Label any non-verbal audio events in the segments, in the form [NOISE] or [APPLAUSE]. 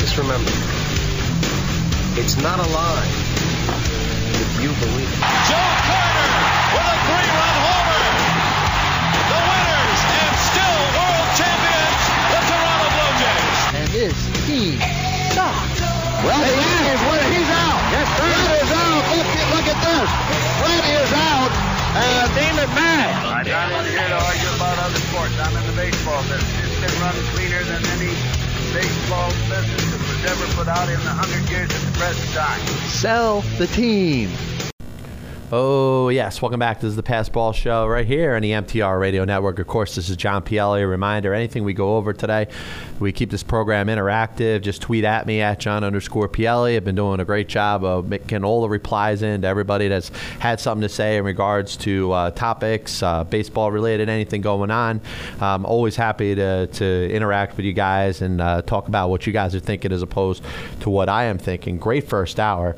just remember, it's not a lie if you believe it. Joe Carter with a three-run homer. The winners and still world champions, the Toronto Blue Jays. And this team sucks. Well, he is. Well, he's out. Yes, Fred is out. Look, look at this. Fred is out. Uh, Damon Mack. I'm not here to argue about other sports. I'm in the baseball business. It's been run cleaner than any business that was put out in the hundred years at the present time. Sell the team. Oh, yes. Welcome back. This is the Pass Ball Show right here on the MTR Radio Network. Of course, this is John Pielli. A reminder anything we go over today, we keep this program interactive. Just tweet at me at John underscore Pielli. I've been doing a great job of making all the replies in to everybody that's had something to say in regards to uh, topics, uh, baseball related, anything going on. I'm always happy to, to interact with you guys and uh, talk about what you guys are thinking as opposed to what I am thinking. Great first hour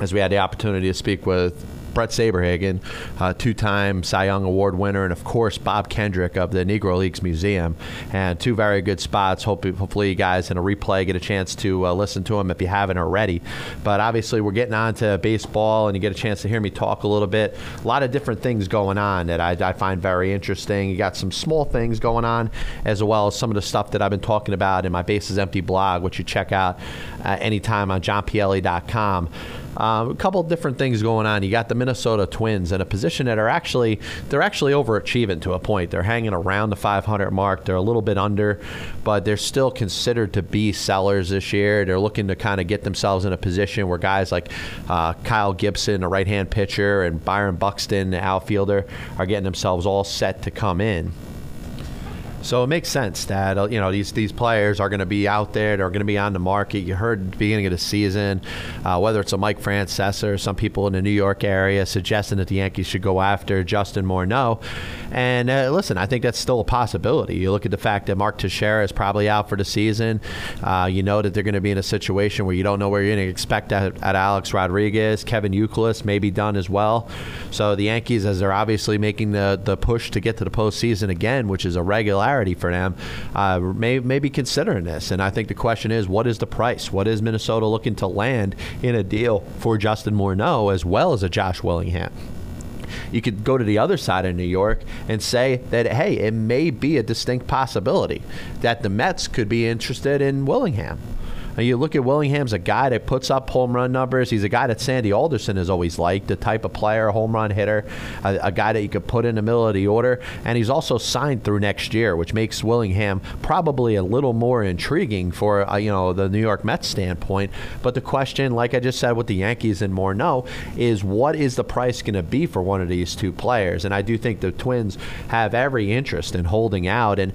as we had the opportunity to speak with Bret Saberhagen, uh, two-time Cy Young Award winner, and of course Bob Kendrick of the Negro Leagues Museum, and two very good spots. Hope, hopefully, you guys in a replay get a chance to uh, listen to them if you haven't already. But obviously, we're getting on to baseball, and you get a chance to hear me talk a little bit. A lot of different things going on that I, I find very interesting. You got some small things going on, as well as some of the stuff that I've been talking about in my Bases Empty blog, which you check out uh, anytime on johnpielli.com. Um, a couple different things going on. You got the Minnesota Twins in a position that are actually they're actually overachieving to a point. They're hanging around the 500 mark. They're a little bit under, but they're still considered to be sellers this year. They're looking to kind of get themselves in a position where guys like uh, Kyle Gibson, a right-hand pitcher, and Byron Buxton, the outfielder, are getting themselves all set to come in. So it makes sense that you know these these players are going to be out there. They're going to be on the market. You heard the beginning of the season, uh, whether it's a Mike Francesa or some people in the New York area suggesting that the Yankees should go after Justin Morneau. And uh, listen, I think that's still a possibility. You look at the fact that Mark Teixeira is probably out for the season. Uh, you know that they're going to be in a situation where you don't know where you're going to expect at, at Alex Rodriguez. Kevin Youkilis may be done as well. So the Yankees, as they're obviously making the the push to get to the postseason again, which is a regularity for them, uh, may, may be considering this. And I think the question is, what is the price? What is Minnesota looking to land in a deal for Justin Morneau as well as a Josh Willingham? You could go to the other side of New York and say that, hey, it may be a distinct possibility that the Mets could be interested in Willingham. And you look at Willingham's a guy that puts up home run numbers. He's a guy that Sandy Alderson has always liked, the type of player, home run hitter, a, a, guy that you could put in the middle of the order. And he's also signed through next year, which makes Willingham probably a little more intriguing for uh, you know the New York Mets standpoint. But the question, like I just said with the Yankees and Morneau, is what is the price going to be for one of these two players? And I do think the Twins have every interest in holding out. And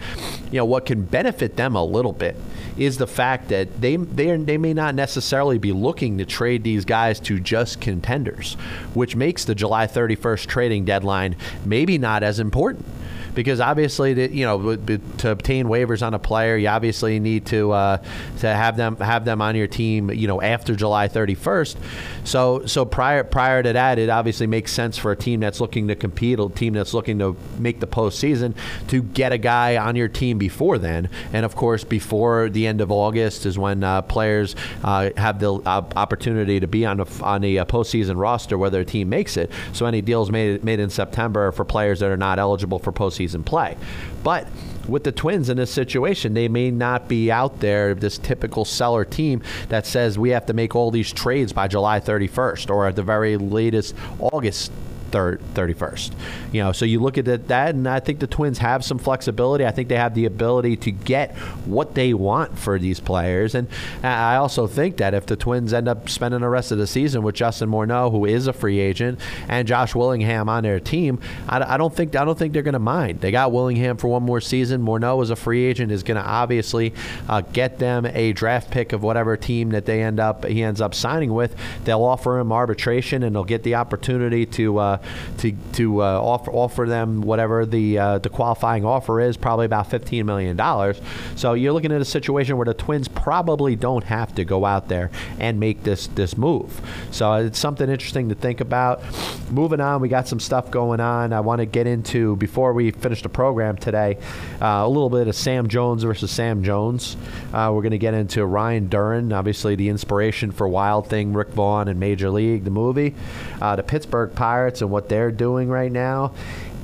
you know what can benefit them a little bit is the fact that they they they may not necessarily be looking to trade these guys to just contenders, which makes the July 31st trading deadline maybe not as important because obviously, you know, to obtain waivers on a player, you obviously need to uh, to have them have them on your team, you know, after July 31st. So, so prior prior to that, it obviously makes sense for a team that's looking to compete, a team that's looking to make the postseason, to get a guy on your team before then. And of course, before the end of August is when uh, players uh, have the opportunity to be on a on a postseason roster, whether a team makes it. So, any deals made made in September for players that are not eligible for postseason postseason play. But with the Twins in this situation, they may not be out there, this typical seller team that says we have to make all these trades by July 31st or at the very latest August third, 31st. You know, so you look at that, and I think the Twins have some flexibility. I think they have the ability to get what they want for these players. And I also think that if the Twins end up spending the rest of the season with Justin Morneau, who is a free agent, and Josh Willingham on their team, I, I don't think I don't think they're going to mind. They got Willingham for one more season. Morneau as a free agent is going to obviously uh, get them a draft pick of whatever team that they end up he ends up signing with. They'll offer him arbitration, and they'll get the opportunity to uh, to to uh, offer offer them whatever the uh, the qualifying offer is, probably about fifteen million dollars. So you're looking at a situation where the Twins probably don't have to go out there and make this this move. So it's something interesting to think about. Moving on, we got some stuff going on. I want to get into before we finish the program today. Uh, a little bit of Sam Jones versus Sam Jones. Uh, we're going to get into Ryne Duren, obviously the inspiration for Wild Thing, Rick Vaughn, and Major League, the movie. Uh, the Pittsburgh Pirates and what they're doing right now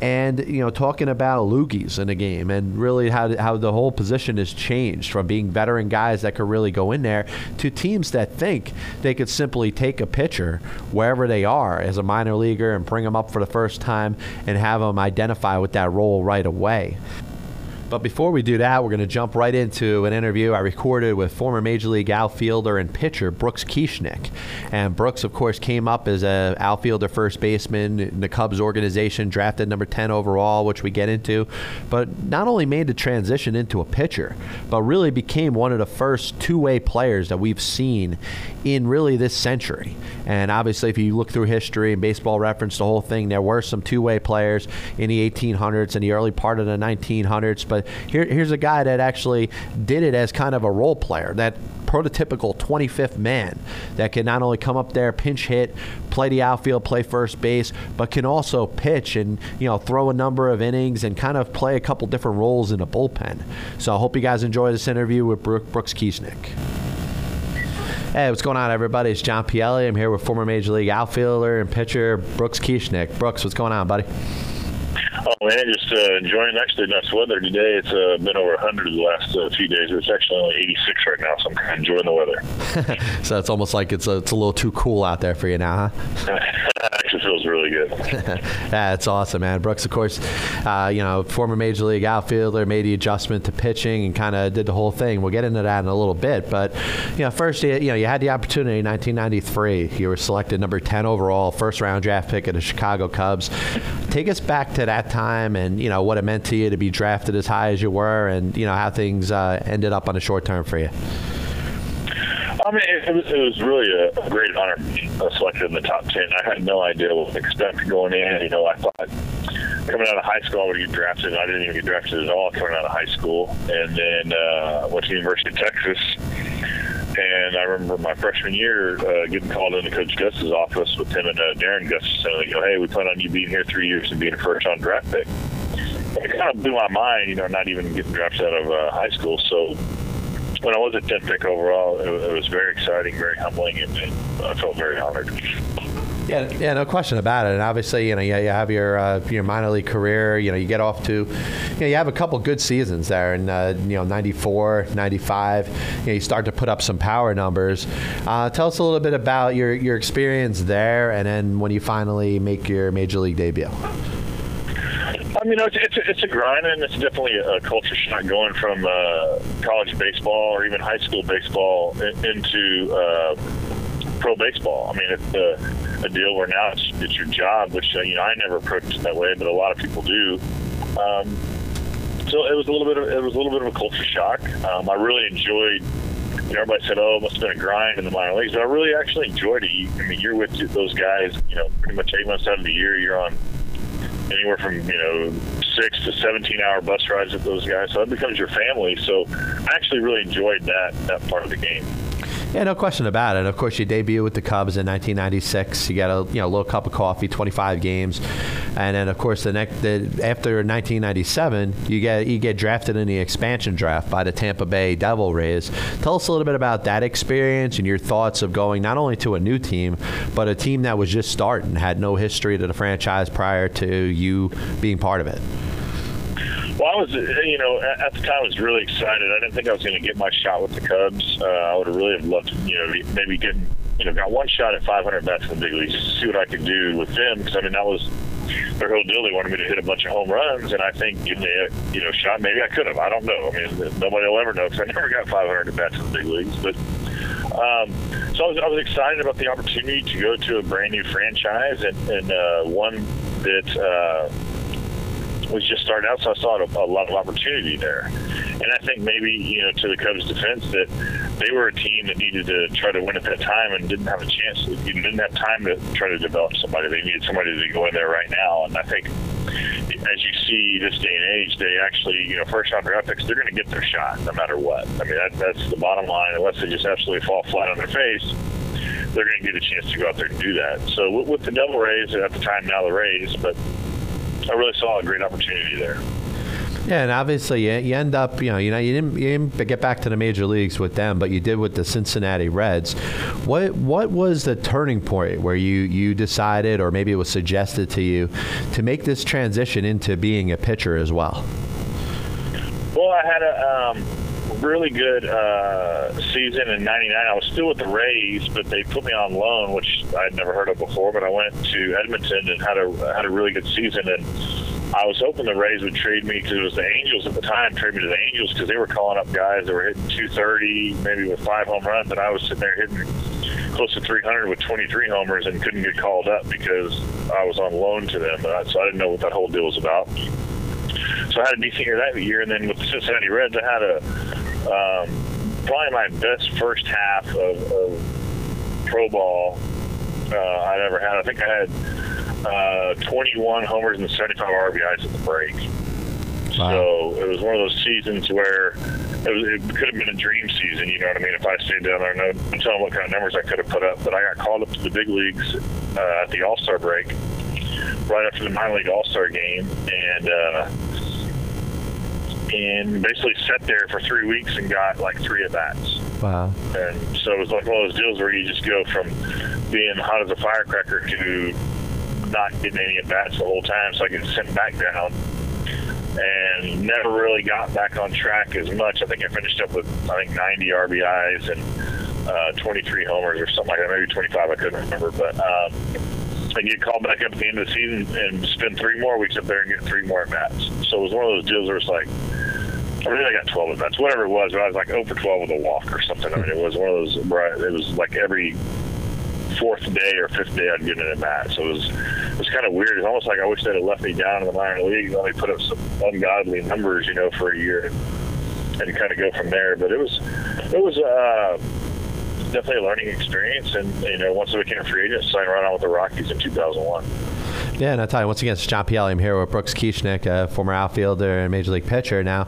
and you know talking about loogies in a game and really how, how the whole position has changed from being veteran guys that could really go in there to teams that think they could simply take a pitcher wherever they are as a minor leaguer and bring them up for the first time and have them identify with that role right away. But before we do that, we're going to jump right into an interview I recorded with former Major League outfielder and pitcher Brooks Kieschnick. And Brooks, of course, came up as an outfielder first baseman in the Cubs organization, drafted number 10 overall, which we get into, but not only made the transition into a pitcher, but really became one of the first two way players that we've seen in really this century. And obviously, if you look through history and baseball reference, the whole thing, there were some two way players in the 1800s and the early part of the 1900s. But here, here's a guy that actually did it as kind of a role player, that prototypical 25th man that can not only come up there, pinch hit, play the outfield, play first base, but can also pitch and you know throw a number of innings and kind of play a couple different roles in a bullpen. So I hope you guys enjoy this interview with Brooks Kieschnick. Hey, what's going on, everybody? It's John Pielli. I'm here with former Major League outfielder and pitcher Brooks Kieschnick. Brooks, what's going on, buddy? Oh man, just uh, enjoying actually nice weather today. It's uh, been over 100 the last uh, few days. It's actually only 86 right now, so I'm kind of enjoying the weather. [LAUGHS] so it's almost like it's a, it's a little too cool out there for you now, huh? [LAUGHS] actually feels really good. [LAUGHS] That's awesome, man. Brooks, of course, uh, you know, former major league outfielder, made the adjustment to pitching and kind of did the whole thing. We'll get into that in a little bit, but you know, first, you know, you had the opportunity in 1993. You were selected number 10 overall, first round draft pick of the Chicago Cubs. Take us back to that time and you know what it meant to you to be drafted as high as you were, and you know how things uh, ended up on a short term for you. I mean, it, was, it was really a, great honor being selected in the top 10. I had no idea what to expect going in. You know, I thought coming out of high school I would get drafted. I didn't even get drafted at all coming out of high school. And then uh, went to the University of Texas. And I remember my freshman year uh, getting called into Coach Gus's office with him and uh, Darren Gus saying, you know, hey, we plan on you being here three years and being a first round draft pick. And it kind of blew my mind, you know, not even getting drafted out of uh, high school. So when I was a 10th pick overall, it, it was very exciting, very humbling, and, and I felt very honored. Yeah, yeah, no question about it. And obviously, you know, you, you have your uh, your minor league career. You know, you get off to, you know, you have a couple good seasons there, in uh, you know, 94, 95. You know, you start to put up some power numbers. Uh, tell us a little bit about your your experience there, and then when you finally make your major league debut. I mean, it's it's, it's a grind, and it's definitely a culture shock going from uh, college baseball or even high school baseball into uh, pro baseball. I mean, it's a, a deal where now it's, it's your job, which uh, you know I never approached it that way, but a lot of people do. Um, so it was a little bit of it was a little bit of a culture shock. Um, I really enjoyed. You know, everybody said, "Oh, it must have been a grind in the minor leagues," but I really actually enjoyed it. I mean, you're with those guys. You know, pretty much eight months out of the year, you're on anywhere from you know six to 17 hour bus rides with those guys. So that becomes your family. So I actually really enjoyed that that part of the game. Yeah, no question about it. Of course, you debut with the Cubs in 1996. You got a you know little cup of coffee, 25 games, and then of course the next the, after 1997, you get you get drafted in the expansion draft by the Tampa Bay Devil Rays. Tell us a little bit about that experience and your thoughts of going not only to a new team, but a team that was just starting, had no history to the franchise prior to you being part of it. Well, I was, uh, you know, at, the time I was really excited. I didn't think I was going to get my shot with the Cubs. Uh, I would have really have loved, you know, maybe get, you know, got one shot at 500 bats in the big leagues to see what I could do with them. Because I mean, that was their whole deal. They wanted me to hit a bunch of home runs, and I think me a, you know, shot. Maybe I could have. I don't know. I mean, nobody will ever know because I [LAUGHS] never got 500 bats in the big leagues, but. Um, so I was, I was excited about the opportunity to go to a brand new franchise and, and uh, one that uh, was just starting out, so I saw a, a lot of opportunity there. And I think maybe, you know, to the Cubs' defense, that they were a team that needed to try to win at that time and didn't have a chance. You didn't have time to try to develop somebody. They needed somebody to go in there right now. And I think as you see this day and age, they actually, you know, first round draft picks, they're going to get their shot no matter what. I mean, that, that's the bottom line. Unless they just absolutely fall flat on their face, they're going to get a chance to go out there and do that. So with, with the Devil Rays, at the time now the Rays, but I really saw a great opportunity there. Yeah, and obviously you, you, end up, you know, you know, you didn't, you didn't get back to the major leagues with them, but you did with the Cincinnati Reds. What what was the turning point where you you decided, or maybe it was suggested to you, to make this transition into being a pitcher as well? Well, I had a um, really good uh, season in '99. I was still with the Rays, but they put me on loan, which I'd never heard of before. But I went to Edmonton and had a had a really good season and I was hoping the Rays would trade me because it was the Angels at the time trade me to the Angels because they were calling up guys that were hitting 230, maybe with five home runs, and I was sitting there hitting close to 300 with 23 homers and couldn't get called up because I was on loan to them. So I didn't know what that whole deal was about. So I had a decent year that year, and then with the Cincinnati Reds, I had a um, probably my best first half of, of pro ball uh, I'd ever had. I think I had uh, 21 homers and 75 RBIs at the break. Wow. So it was one of those seasons where it, was, it could have been a dream season. You know what I mean? If I stayed down there, no, I'm telling what kind of numbers I could have put up. But I got called up to the big leagues uh, at the All Star break, right after the minor league All Star game, and uh, and basically sat there for three weeks and got like three at bats. Wow. And so it was like one of those deals where you just go from being hot as a firecracker to not getting any at bats the whole time, so I get sent back down. And never really got back on track as much. I think I finished up with I think 90 RBIs and uh, 23 homers or something like that, maybe 25. I couldn't remember, but um, I get called back up at the end of the season and spend three more weeks up there and get three more at bats. So it was one of those deals where it's like. I really got 12 at bats, whatever it was. But I was like 0 for 12 with a walk or something. I mean, it was one of those where it was like every fourth day or fifth day I'd get in at bat. So it was it was kind of weird. It's almost like I wish they'd have left me down in the minor leagues and let me put up some ungodly numbers, you know, for a year and, and kind of go from there. But it was it was uh, definitely a learning experience. And you know, once I became a free agent, signed right on with the Rockies in 2001. Yeah, and I tell you, once again, it's John Pielli. I'm here with Brooks Kieschnick, a former outfielder and major league pitcher. Now,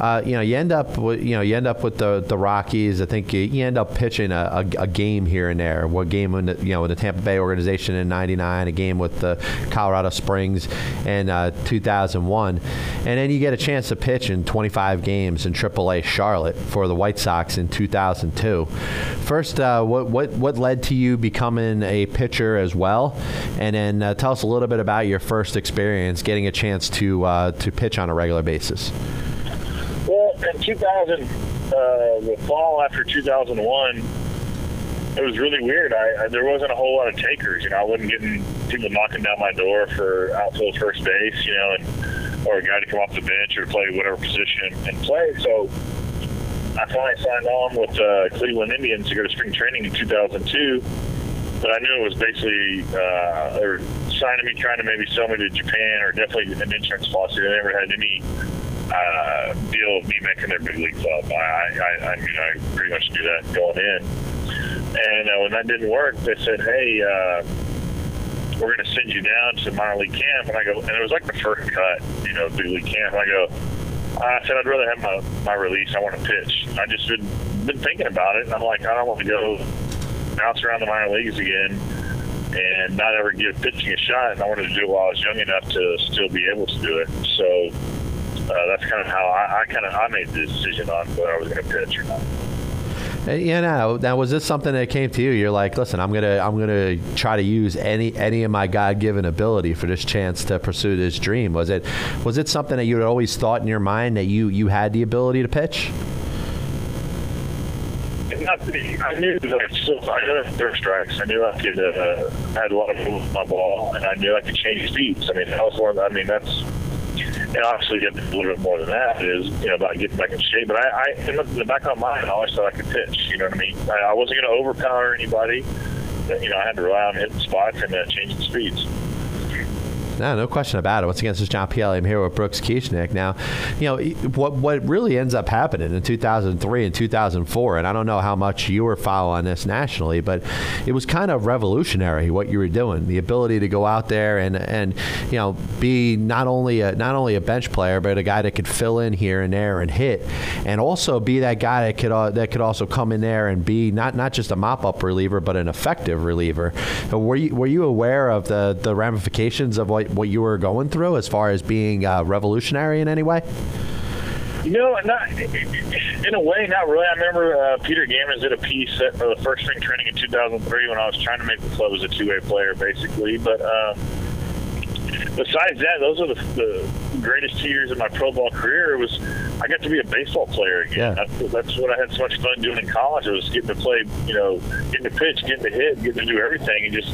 uh, you know, you end up, with, you know, you end up with the the Rockies. I think you, you end up pitching a, a, a, game here and there. What game in the, you know with the Tampa Bay organization in '99, a game with the Colorado Springs in uh, 2001, and then you get a chance to pitch in 25 games in AAA Charlotte for the White Sox in 2002. First, uh, what what what led to you becoming a pitcher as well, and then uh, tell us little bit about your first experience getting a chance to uh, to pitch on a regular basis. Well, in 2000, uh, the fall after 2001, it was really weird. I, I, there wasn't a whole lot of takers. You know, I wasn't getting people knocking down my door for outfield first base. You know, and or a guy to come off the bench or play whatever position and play. So I finally signed on with uh, Cleveland Indians to go to spring training in 2002 but I knew it was basically uh, signing me, trying to maybe sell me to Japan or definitely an insurance policy. They never had any uh, deal of me making their big league club. I, I, I mean, I pretty much knew that going in. And uh, when that didn't work, they said, "Hey, uh, we're going to send you down to minor league camp." And I go, and it was like the first cut, you know, big league camp. And I go, I said, I'd rather have my, my release. I want to pitch. I just been been thinking about it, and I'm like, I don't want to go bounce around the minor leagues again and not ever give pitching a shot. And I wanted to do it while I was young enough to still be able to do it. So uh, that's kind of how I, I kind of I made the decision on whether I was going to pitch or not. You know, now was this something that came to you? You're like, listen, I'm gonna, I'm gonna try to use any, any of my God-given ability for this chance to pursue this dream. Was it, was it something that you had always thought in your mind that you, you had the ability to pitch? Not to I knew that I there were strikes. I knew I could uh, had a lot of movement with my ball, and I knew I could change speeds. I mean, that was one. I mean, that's and obviously a little bit more than that is you know about getting back in shape. But I, I in the- in the back of my mind, I always thought I could pitch. You know what I mean? I, I wasn't going to overpower anybody. You know, I had to rely on hitting spots and uh, changing speeds. No, no question about it. Once again, this is John Pielli. I'm here with Brooks Kieschnick. Now, you know what what really ends up happening in 2003 and 2004, and I don't know how much you were following this nationally, but it was kind of revolutionary what you were doing. The ability to go out there and and you know be not only a not only a bench player, but a guy that could fill in here and there and hit, and also be that guy that could uh, that could also come in there and be not not just a mop up reliever, but an effective reliever. Were you were you aware of the the ramifications of what what you were going through as far as being uh, revolutionary in any way? You know, not in a way, not really. I remember uh, Peter Gammons did a piece for the first spring training in 2003 when I was trying to make the club as a two-way player, basically. But um, besides that, those are the, the greatest two years of my pro ball career. It was I got to be a baseball player again. Yeah. That's, that's what I had so much fun doing in college. It was getting to play, you know, getting to pitch, getting to hit, getting to do everything, and just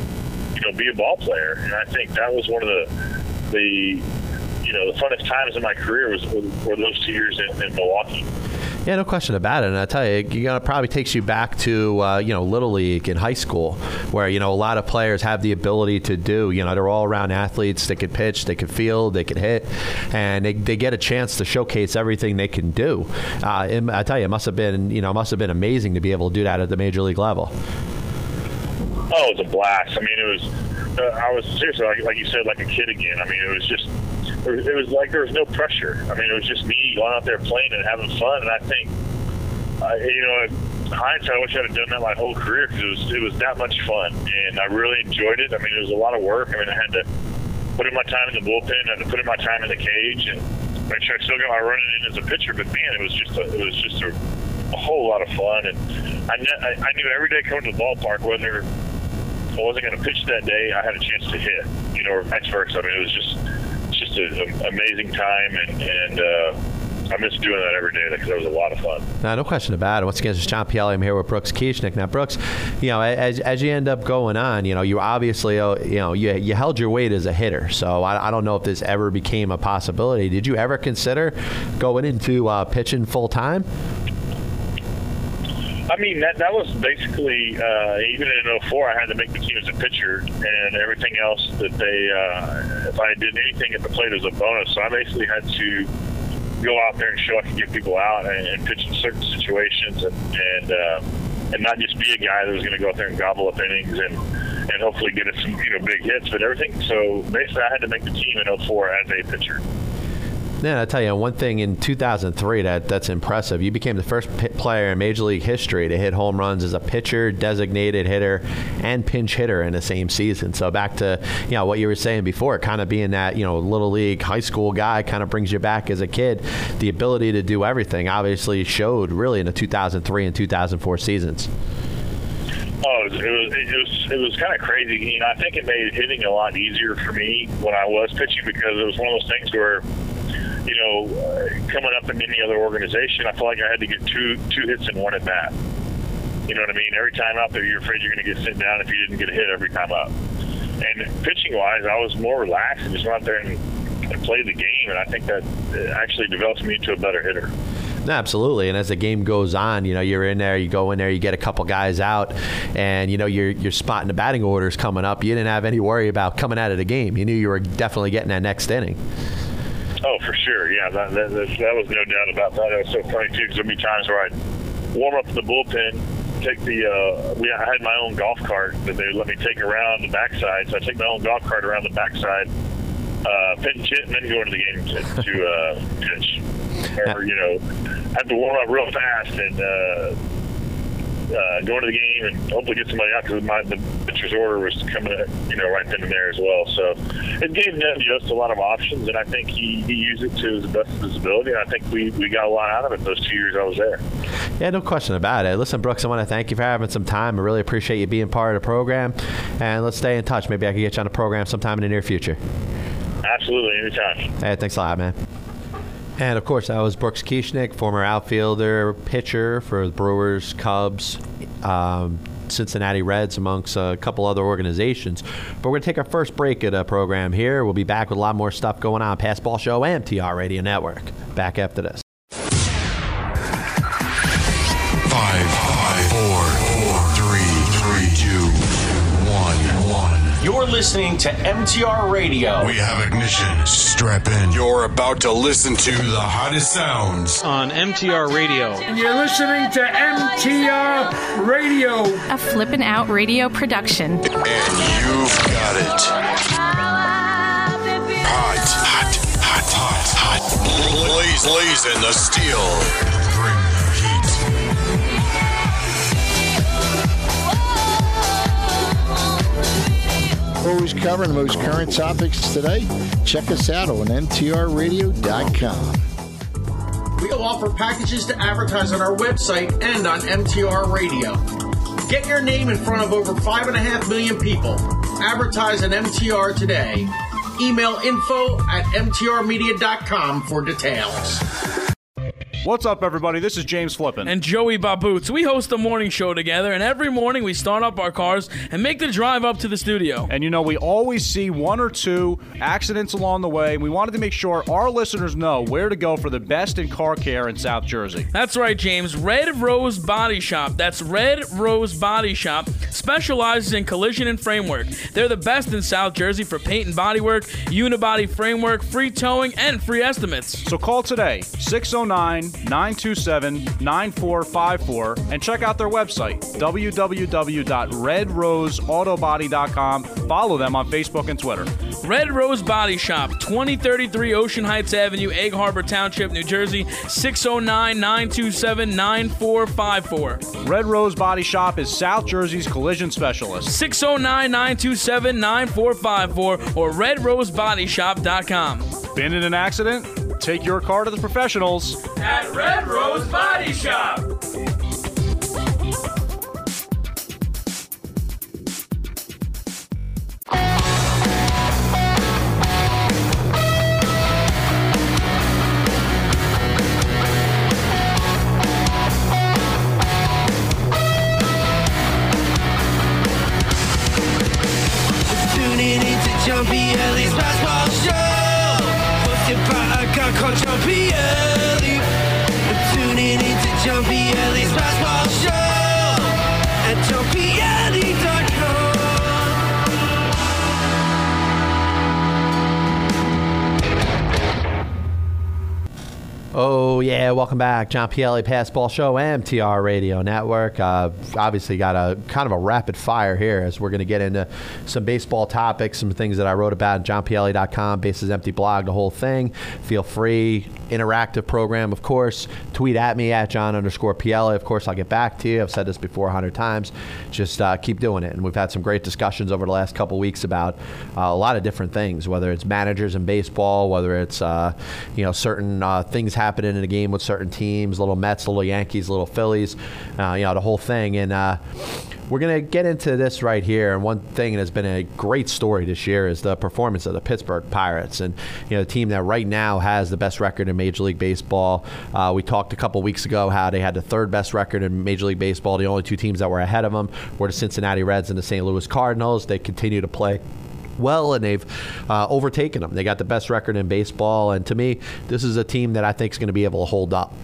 you know be a ball player. And I think that was one of the the you know the funnest times in my career was were those two years in, in Milwaukee. Yeah, no question about it. And I tell you, you know, it probably takes you back to uh, you know little league in high school, where you know a lot of players have the ability to do. You know, they're all around athletes. They could pitch, they could field, they could hit, and they, they get a chance to showcase everything they can do. Uh, I tell you, it must have been you know it must have been amazing to be able to do that at the major league level. Oh, it was a blast. I mean, it was. Uh, I was seriously like, like you said, like a kid again. I mean, it was just. It was, like there was no pressure. I mean, it was just me going out there playing and having fun. And I think, uh, you know, in hindsight, I wish I'd have done that my whole career because it was it was that much fun, and I really enjoyed it. I mean, it was a lot of work. I mean, I had to put in my time in the bullpen, I had to put in my time in the cage, and make sure I still got my running in as a pitcher. But man, it was just a, it was just a, a whole lot of fun, and I, kn- I knew every day coming to the ballpark whether I wasn't going to pitch that day, I had a chance to hit, you know, or vice versa. I mean, it was just it's just an amazing time, and and uh, I miss doing that every day because it was a lot of fun. No, no question about it. Once again, is John Pielli. I'm here with Brooks Kieschnick. Now, Brooks, you know, as, as you end up going on, you know, you obviously, uh, you know, you, you held your weight as a hitter. So I, I don't know if this ever became a possibility. Did you ever consider going into uh, pitching full time? I mean, that that was basically uh, even in 04, I had to make the team as a pitcher, and everything else that they, uh, if I did anything at the plate was a bonus. So I basically had to go out there and show I could get people out and, and pitch in certain situations, and and uh, and not just be a guy that was going to go out there and gobble up innings and and hopefully get us some you know big hits, but everything. So basically, I had to make the team in 04 as a pitcher. Yeah, I tell you one thing in 2003 that that's impressive. You became the first pit player in Major League history to hit home runs as a pitcher, designated hitter, and pinch hitter in the same season. So back to you know what you were saying before, kind of being that you know little league high school guy, kind of brings you back as a kid. The ability to do everything obviously showed really in the 2003 and 2004 seasons. Oh, it was it was it was, was kind of crazy. You know, I think it made hitting a lot easier for me when I was pitching because it was one of those things where, you know, uh, coming up in any other organization, I felt like I had to get two two hits in one at bat. You know what I mean? Every time out there, you're afraid you're going to get sent down if you didn't get a hit every time up. And pitching wise, I was more relaxed and just went out there and, and played the game, and I think that uh, actually developed me into a better hitter. Absolutely. And as the game goes on, you know, you're in there, you go in there, you get a couple guys out, and you know, you're you're spotting the batting orders coming up. You didn't have any worry about coming out of the game. You knew you were definitely getting that next inning. Oh, for sure. Yeah, that, that, that, that was no doubt about that. That was so funny too, because there'd be times where I'd warm up the bullpen, take the. Uh, we I had my own golf cart that they let me take around the backside, so I take my own golf cart around the backside, uh, pinch it, and then go into the game to, to uh, pitch. Or you know, have to warm up real fast and. Uh, uh, go into the game and hopefully get somebody out because my the pitcher's order was coming, you know, right then and there as well. So it gave Ned just a lot of options, and I think he, he used it to the best of his ability. And I think we, we got a lot out of it those two years I was there. Yeah, no question about it. Listen, Brooks, I want to thank you for having some time. I really appreciate you being part of the program. And let's stay in touch. Maybe I can get you on the program sometime in the near future. Absolutely, anytime. Hey, thanks a lot, man. And of course, that was Brooks Kieschnick, former outfielder, pitcher for the Brewers, Cubs, um, Cincinnati Reds, amongst a couple other organizations. But we're going to take our first break at a program here. We'll be back with a lot more stuff going on. Passball Show and TR Radio Network. Back after this. Five, five, four, four, three, three, two, one, one. You're listening to MTR Radio. We have ignition. Strap in. You're about to listen to the hottest sounds. on MTR Radio. And you're listening to MTR Radio. A flippin' out radio production. And you've got it. Hot, hot, hot, hot, hot. Blaze, blaze in the steel. Always covering the most current topics today. Check us out on MTRRadio.com. We offer packages to advertise on our website and on MTR Radio. Get your name in front of over 5.5 million people. Advertise on MTR today. Email info at mtrmedia.com for details. What's up, everybody? This is James Flippin. And Joey Baboots. We host the morning show together, and every morning we start up our cars and make the drive up to the studio. And you know, we always see one or two accidents along the way, and we wanted to make sure our listeners know where to go for the best in car care in South Jersey. That's right, James. Red Rose Body Shop. That's Red Rose Body Shop. Specializes in collision and framework. They're the best in South Jersey for paint and bodywork, unibody framework, free towing, and free estimates. So call today, 609 927 9454, and check out their website, www.redroseautobody.com. Follow them on Facebook and Twitter. Red Rose Body Shop, 2033 Ocean Heights Avenue, Egg Harbor Township, New Jersey, 609 927 9454. Red Rose Body Shop is South Jersey's collision specialist. 609 927 9454 or redrosebodyshop.com. Been in an accident? Take your car to the professionals. At Red Rose Body Shop. Yeah, welcome back, John Pielli, Passball Show, MTR Radio Network. Uh, obviously, got a kind of a rapid fire here as we're going to get into some baseball topics, some things that I wrote about, johnpielli.com, Bases Empty blog, the whole thing. Feel free, interactive program, of course. Tweet at me at John underscore Pielli. Of course, I'll get back to you. I've said this before a hundred times. Just uh, keep doing it, and we've had some great discussions over the last couple weeks about uh, a lot of different things, whether it's managers in baseball, whether it's uh, you know certain uh, things happening in a game with certain teams, little Mets, little Yankees, little Phillies, uh, you know the whole thing. And we're gonna get into this right here. And one thing that has been a great story this year is the performance of the Pittsburgh Pirates, and you know the team that right now has the best record in Major League Baseball. Uh, we talked a couple weeks ago how they had the third best record in Major League Baseball. The only two teams that were ahead of them were the Cincinnati Reds and the St. Louis Cardinals. They continue to play well, and they've uh, overtaken them. They got the best record in baseball, and to me, this is a team that I think is going to be able to hold up.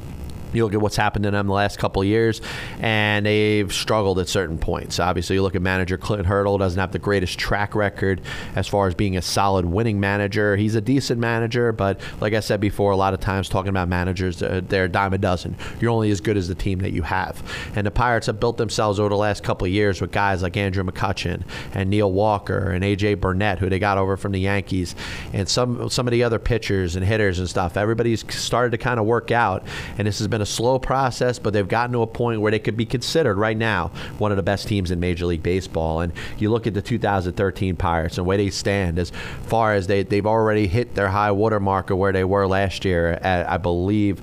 You look at what's happened to them the last couple years, and they've struggled at certain points. Obviously, you look at manager Clint Hurdle doesn't have the greatest track record as far as being a solid winning manager. He's a decent manager, but like I said before, a lot of times talking about managers, uh, they're a dime a dozen. You're only as good as the team that you have. And the Pirates have built themselves over the last couple of years with guys like Andrew McCutchen and Neil Walker and AJ Burnett, who they got over from the Yankees, and some some of the other pitchers and hitters and stuff. Everybody's started to kind of work out, and this has been a slow process, but they've gotten to a point where they could be considered right now one of the best teams in Major League Baseball. And you look at the 2013 Pirates and where they stand as far as they, they've already hit their high water mark of where they were last year at, I believe,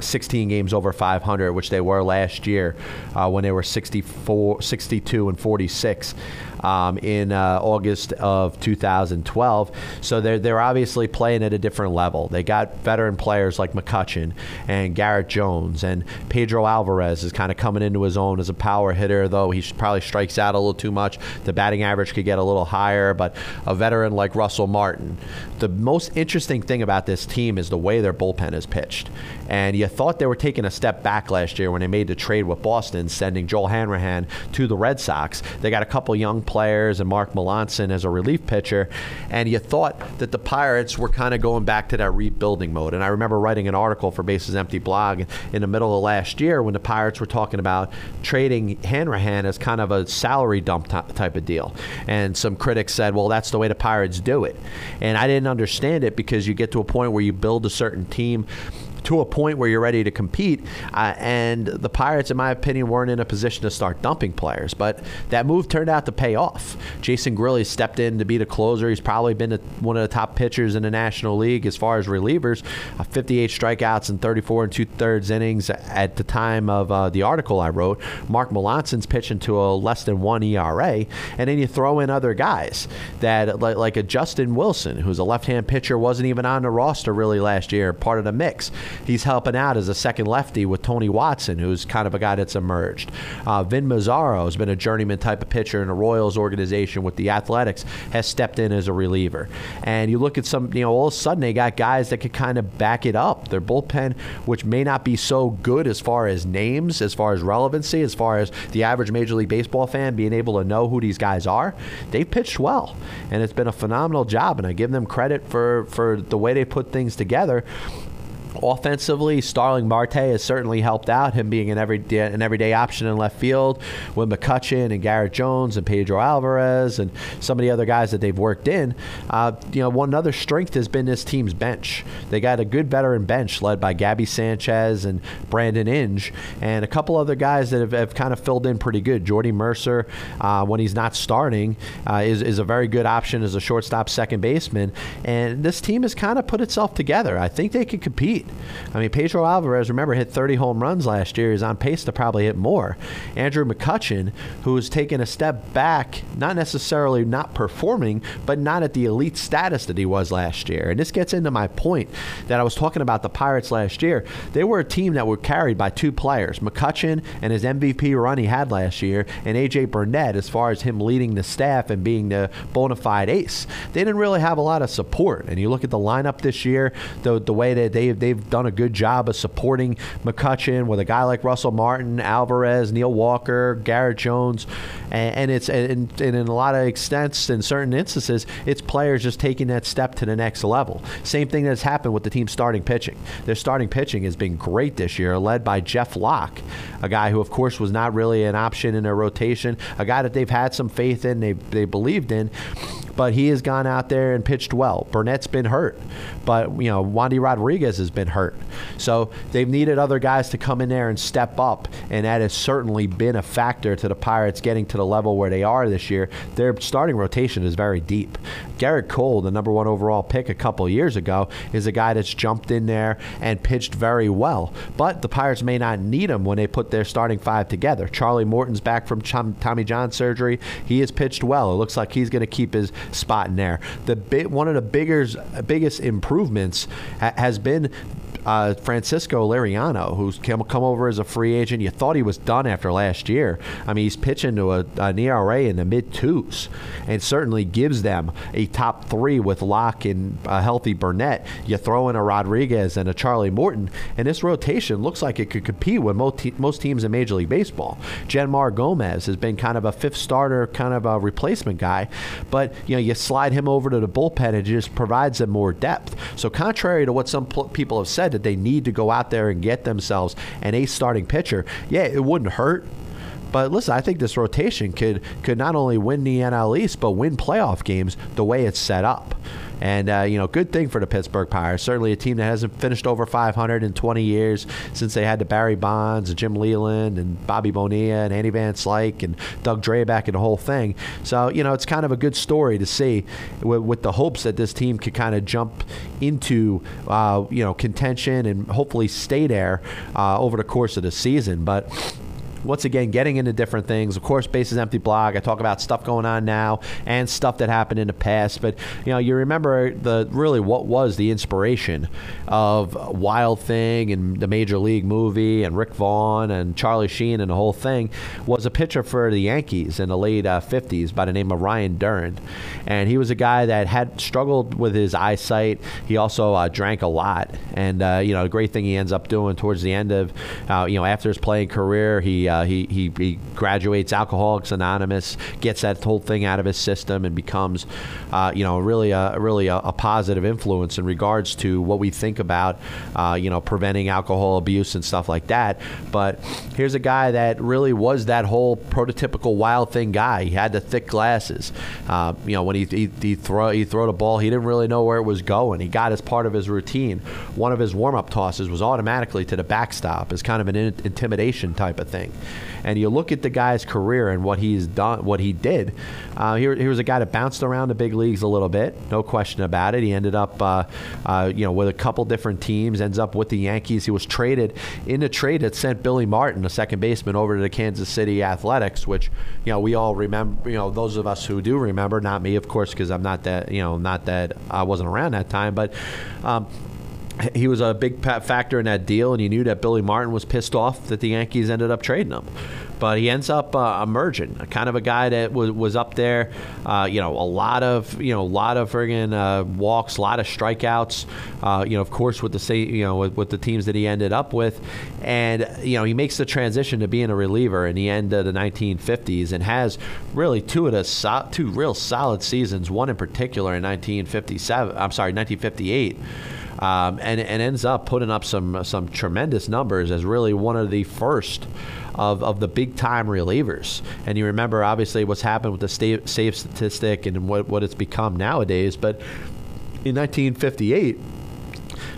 16 games over 500, which they were last year uh, when they were 64, 62 and 46 um, in uh, August of 2012. So they're they're obviously playing at a different level. They got veteran players like McCutchen and Garrett Jones and Pedro Alvarez is kind of coming into his own as a power hitter, though he probably strikes out a little too much. The batting average could get a little higher, but a veteran like Russell Martin. The most interesting thing about this team is the way their bullpen is pitched. And you thought they were taking a step back last year when they made the trade with Boston, sending Joel Hanrahan to the Red Sox. They got a couple young players and Mark Melancon as a relief pitcher, and you thought that the Pirates were kind of going back to that rebuilding mode. And I remember writing an article for Bases Empty blog in the middle of last year when the Pirates were talking about trading Hanrahan as kind of a salary dump t- type of deal. And some critics said, well, that's the way the Pirates do it. And I didn't understand it because you get to a point where you build a certain team to a point where you're ready to compete. Uh, and the Pirates, in my opinion, weren't in a position to start dumping players. But that move turned out to pay off. Jason Grilli stepped in to be the closer. He's probably been a, one of the top pitchers in the National League as far as relievers. Uh, 58 strikeouts and 34 and two thirds innings at the time of uh, the article I wrote. Mark Melancon's pitching to a less than one ERA. And then you throw in other guys that, like, like a Justin Wilson, who's a left hand pitcher, wasn't even on the roster really last year, part of the mix he's helping out as a second lefty with Tony Watson, who's kind of a guy that's emerged. Uh, Vin Mazzaro has been a journeyman type of pitcher in the Royals organization with the Athletics, has stepped in as a reliever. And you look at some, you know, all of a sudden they got guys that could kind of back it up. Their bullpen, which may not be so good as far as names, as far as relevancy, as far as the average Major League Baseball fan being able to know who these guys are, they've pitched well. And it's been a phenomenal job. And I give them credit for, for the way they put things together. Offensively, Starling Marte has certainly helped out, him being an everyday, an everyday option in left field with McCutchen and Garrett Jones and Pedro Alvarez and some of the other guys that they've worked in. Uh, you know, one other strength has been this team's bench. They got a good veteran bench led by Gaby Sanchez and Brandon Inge and a couple other guys that have, have kind of filled in pretty good. Jordy Mercer, uh, when he's not starting, uh, is, is a very good option as a shortstop second baseman. And this team has kind of put itself together. I think they could compete. I mean, Pedro Alvarez, remember, hit 30 home runs last year. He's on pace to probably hit more. Andrew McCutchen, who's taken a step back, not necessarily not performing, but not at the elite status that he was last year. And this gets into my point that I was talking about the Pirates last year. They were a team that were carried by two players, McCutchen and his MVP run he had last year, and AJ Burnett as far as him leading the staff and being the bona fide ace. They didn't really have a lot of support. And you look at the lineup this year, the, the way that they, they've done a good job of supporting McCutchen with a guy like Russell Martin, Alvarez, Neil Walker, Garrett Jones, and, and it's and, and in a lot of extents, in certain instances, it's players just taking that step to the next level. Same thing that's happened with the team starting pitching. Their starting pitching has been great this year, led by Jeff Locke, a guy who, of course, was not really an option in their rotation, a guy that they've had some faith in, they they believed in but he has gone out there and pitched well. Burnett's been hurt, but you know Wandy Rodriguez has been hurt, so they've needed other guys to come in there and step up, and that has certainly been a factor to the Pirates getting to the level where they are this year. Their starting rotation is very deep. Gerrit Cole, the number one overall pick a couple years ago, is a guy that's jumped in there and pitched very well, but the Pirates may not need him when they put their starting five together. Charlie Morton's back from Tommy John surgery. He has pitched well. It looks like he's going to keep his spot in there. The big, one of the bigger, biggest improvements ha- has been uh, Francisco Liriano, who's come, come over as a free agent. You thought he was done after last year. I mean, he's pitching to a, an ERA in the mid twos, and certainly gives them a top three with Locke and a healthy Burnett. You throw in a Rodriguez and a Charlie Morton, and this rotation looks like it could compete with most, te- most teams in Major League Baseball. Jeanmar Gomez has been kind of a fifth starter, kind of a replacement guy, but you know you slide him over to the bullpen and it just provides them more depth. So contrary to what some pl- people have said that they need to go out there and get themselves an ace starting pitcher, yeah, it wouldn't hurt But listen, I think this rotation could could not only win the NL East, but win playoff games the way it's set up. And, uh, you know, good thing for the Pittsburgh Pirates. Certainly a team that hasn't finished over 500 in 20 years since they had the Barry Bonds and Jim Leyland and Bobby Bonilla and Andy Van Slyke and Doug Drabek and the whole thing. So, you know, it's kind of a good story to see with, with the hopes that this team could kind of jump into, uh, you know, contention and hopefully stay there uh, over the course of the season. But once again, getting into different things. Of course, Bases Empty blog. I talk about stuff going on now and stuff that happened in the past. But you know, you remember the really what was the inspiration of Wild Thing and the Major League movie and Rick Vaughn and Charlie Sheen and the whole thing was a pitcher for the Yankees in the late uh, 50s by the name of Ryne Duren, and he was a guy that had struggled with his eyesight. He also uh, drank a lot, and uh, you know, the great thing he ends up doing towards the end of, uh, you know, after his playing career, he uh, he, he, he graduates Alcoholics Anonymous, gets that whole thing out of his system, and becomes, uh, you know, really a really a, a, positive influence in regards to what we think about, uh, you know, preventing alcohol abuse and stuff like that. But here's a guy that really was that whole prototypical wild thing guy. He had the thick glasses. Uh, you know, when he he, he throw he throw the ball, he didn't really know where it was going. He got as part of his routine. One of his warm up tosses was automatically to the backstop as kind of an in- intimidation type of thing and you look at the guy's career and what he's done, what he did. Uh, he, he was a guy that bounced around the big leagues a little bit, no question about it. He ended up, uh, uh, you know, with a couple different teams. Ends up with the Yankees. He was traded in a trade that sent Billy Martin, a second baseman, over to the Kansas City Athletics, which you know we all remember. You know, those of us who do remember, not me, of course, because I'm not that, you know, not that I wasn't around that time, but. Um, he was a big factor in that deal, and you knew that Billy Martin was pissed off that the Yankees ended up trading him. But he ends up uh, emerging, kind of a guy that was, was up there. Uh, you know, a lot of you know, a lot of friggin' uh, walks, a lot of strikeouts. Uh, you know, of course, with the same, you know, with, with, the teams that he ended up with, and you know, he makes the transition to being a reliever in the end of the 1950s, and has really two of the so- two real solid seasons. One in particular in 1957. I'm sorry, 1958 um, and, and ends up putting up some some tremendous numbers as really one of the first of, of the big time relievers. And you remember, obviously, what's happened with the save, statistic and what, what it's become nowadays. But in 1958,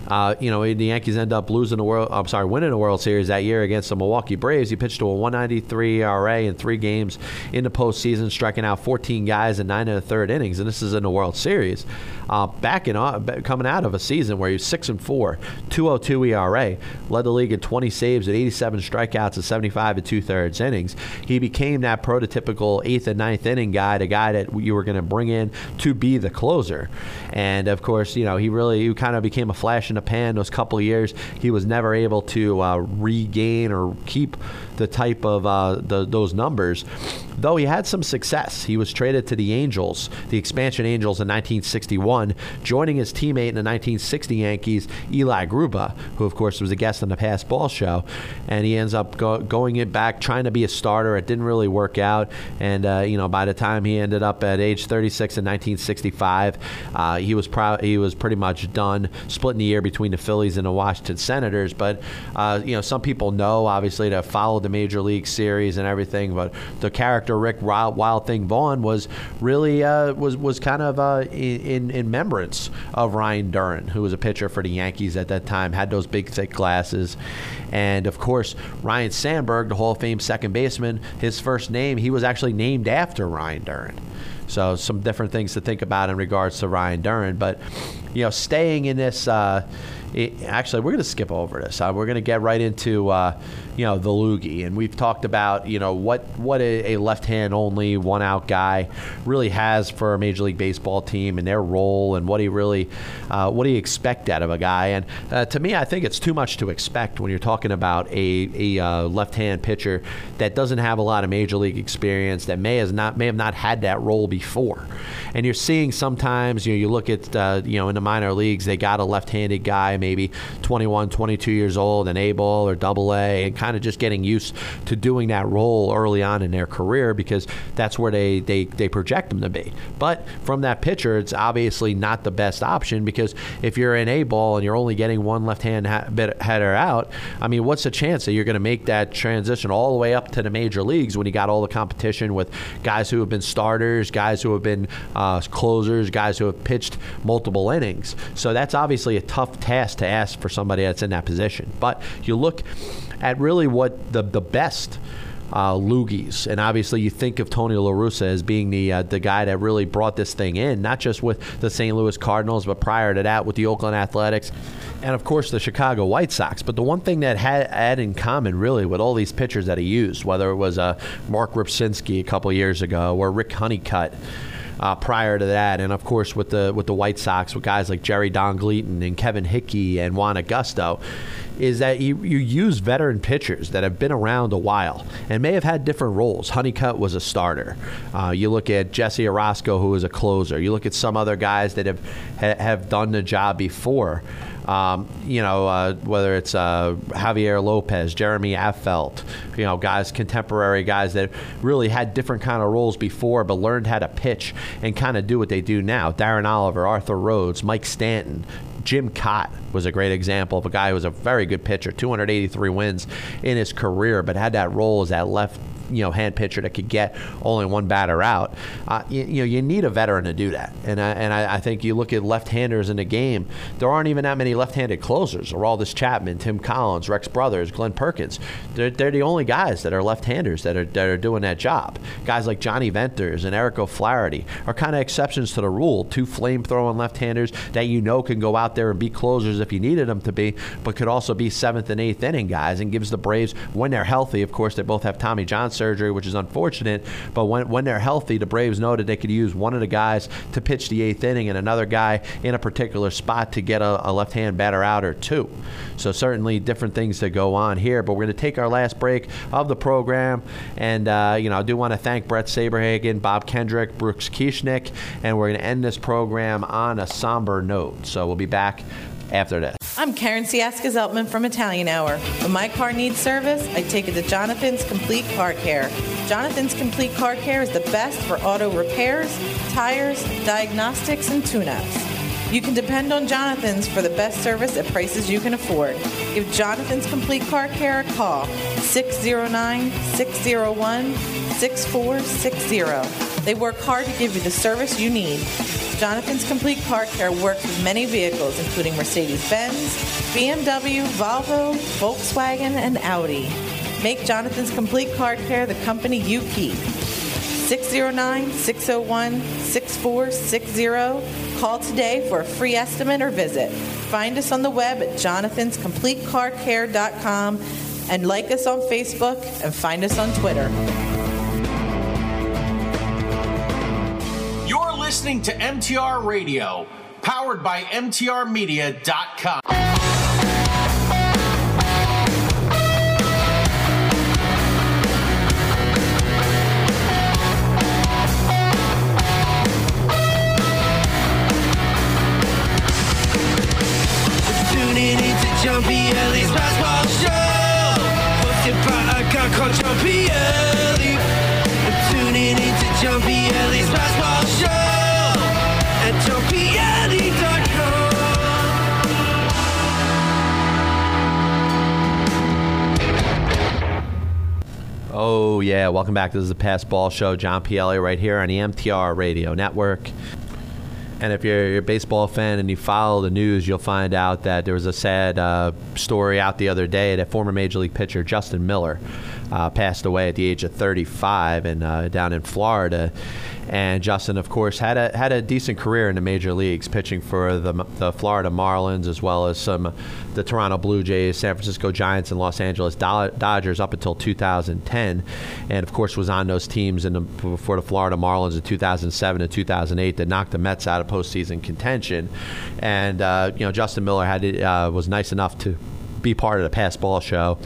uh, you know, the Yankees end up losing the world. I'm sorry, winning the World Series that year against the Milwaukee Braves. He pitched to a 193 ERA in three games in the postseason, striking out 14 guys in nine and a third innings, and this is in the World Series. Uh, back in uh, coming out of a season where he was six and four, 202 ERA, led the league in 20 saves at 87 strikeouts at 75 and two thirds innings. He became that prototypical eighth and ninth inning guy, the guy that you were going to bring in to be the closer. And of course, you know, he really he kind of became a flash in the pan those couple years. He was never able to uh, regain or keep the type of uh, the, those numbers. Though he had some success, he was traded to the Angels, the expansion Angels, in 1961, joining his teammate in the 1960 Yankees, Eli Grba, who of course was a guest on the Passed Ball Show, and he ends up go, going it back, trying to be a starter. It didn't really work out, and uh, you know by the time he ended up at age 36 in 1965, uh, he was proud. He was pretty much done, splitting the year between the Phillies and the Washington Senators. But uh, you know some people know obviously to follow the Major League Series and everything, but the character Rick Wild, Wild Thing Vaughn was really uh, was was kind of uh, in in remembrance of Ryne Duren, who was a pitcher for the Yankees at that time, had those big thick glasses, and of course Ryne Sandberg, the Hall of Fame second baseman, his first name he was actually named after Ryne Duren. So some different things to think about in regards to Ryne Duren, but you know, staying in this. Uh, it, actually, we're going to skip over this. Uh, we're going to get right into uh, you know the loogie, and we've talked about you know what what a, a left hand only one out guy really has for a major league baseball team and their role, and what he really uh, what do you expect out of a guy? And uh, to me, I think it's too much to expect when you're talking about a, a uh, left hand pitcher that doesn't have a lot of major league experience, that may has not may have not had that role before. And you're seeing sometimes, you know, you look at, uh, you know, in the minor leagues, they got a left-handed guy, maybe 21, 22 years old, an A ball or double A, and kind of just getting used to doing that role early on in their career because that's where they, they, they project them to be. But from that pitcher, it's obviously not the best option because if you're in A ball and you're only getting one left-hand ha- bit- header out, I mean, what's the chance that you're going to make that transition all the way up to the major leagues when you got all the competition with guys who have been starters, guys who have been uh, closers, guys who have pitched multiple innings? So that's obviously a tough task to ask for somebody that's in that position. But you look at really what the the best uh, loogies, and obviously you think of Tony La Russa as being the uh, the guy that really brought this thing in, not just with the St. Louis Cardinals, but prior to that with the Oakland Athletics, and of course the Chicago White Sox. But the one thing that had, had in common really with all these pitchers that he used, whether it was uh, Mark Rzepczynski a couple years ago or Rick Honeycutt. Uh, prior to that, and of course with the with the White Sox, with guys like Jerry Don Gleaton and Kevin Hickey and Juan Agosto, is that you, you use veteran pitchers that have been around a while and may have had different roles. Honeycutt was a starter. Uh, you look at Jesse Orosco, who was a closer. You look at some other guys that have ha- have done the job before. Um, you know, uh, whether it's uh, Javier Lopez, Jeremy Affeldt, you know, guys, contemporary guys that really had different kind of roles before, but learned how to pitch and kind of do what they do now. Darren Oliver, Arthur Rhodes, Mike Stanton, Jim Kaat was a great example of a guy who was a very good pitcher, 283 wins in his career, but had that role as that left you know hand pitcher that could get only one batter out. Uh, you, you, know you need a veteran to do that, and I, and I, I, think you look at left-handers in the game. There aren't even that many left-handed closers. Aroldis Chapman, Tim Collins, Rex Brothers, Glen Perkins. They're, they're the only guys that are left-handers that are that are doing that job. Guys like Jonny Venters and Eric O'Flaherty are kind of exceptions to the rule. Two flame-throwing left-handers that you know can go out there and be closers if you needed them to be, but could also be seventh and eighth inning guys, and gives the Braves when they're healthy. Of course, they both have Tommy John surgery, which is unfortunate. But when, when they're healthy, the Braves know that they could use one of the guys to pitch the eighth inning and another guy in a particular spot to get a, a left hand batter out or two. So certainly different things that go on here. But we're going to take our last break of the program, and uh, you know I do want to thank Bret Saberhagen, Bob Kendrick, Brooks Kieschnick, and we're going to end this program on a somber note. So we'll be back after this. I'm Karen Siaska Zeltman from Italian Hour. When my car needs service, I take it to Jonathan's Complete Car Care. Jonathan's Complete Car Care is the best for auto repairs, tires, diagnostics, and tune ups. You can depend on Jonathan's for the best service at prices you can afford. Give Jonathan's Complete Car Care a call 609 601 6460. They work hard to give you the service you need. Jonathan's Complete Car Care works with many vehicles, including Mercedes Benz, BMW, Volvo, Volkswagen, and Audi. Make Jonathan's Complete Car Care the company you keep. 609 601 6460. Call today for a free estimate or visit. Find us on the web at jonathanscompletecarcare.com and like us on Facebook and find us on Twitter. Listening to MTR Radio, powered by MTRmedia.com. Welcome back. This is the Passed Ball Show. John Pielli right here on the MTR Radio Network. And if you're, a baseball fan and you follow the news, you'll find out that there was a sad uh, story out the other day that former Major League pitcher Justin Miller uh, passed away at the age of 35 and uh, down in Florida. And Justin, of course, had a had a decent career in the major leagues, pitching for the, the Florida Marlins as well as some the Toronto Blue Jays, San Francisco Giants, and Los Angeles Dodgers up until 2010, and of course was on those teams in the, the Florida Marlins in 2007 and 2008 that knocked the Mets out of postseason contention. And uh, you know, Justin Miller had uh, was nice enough to be part of the Passed Ball Show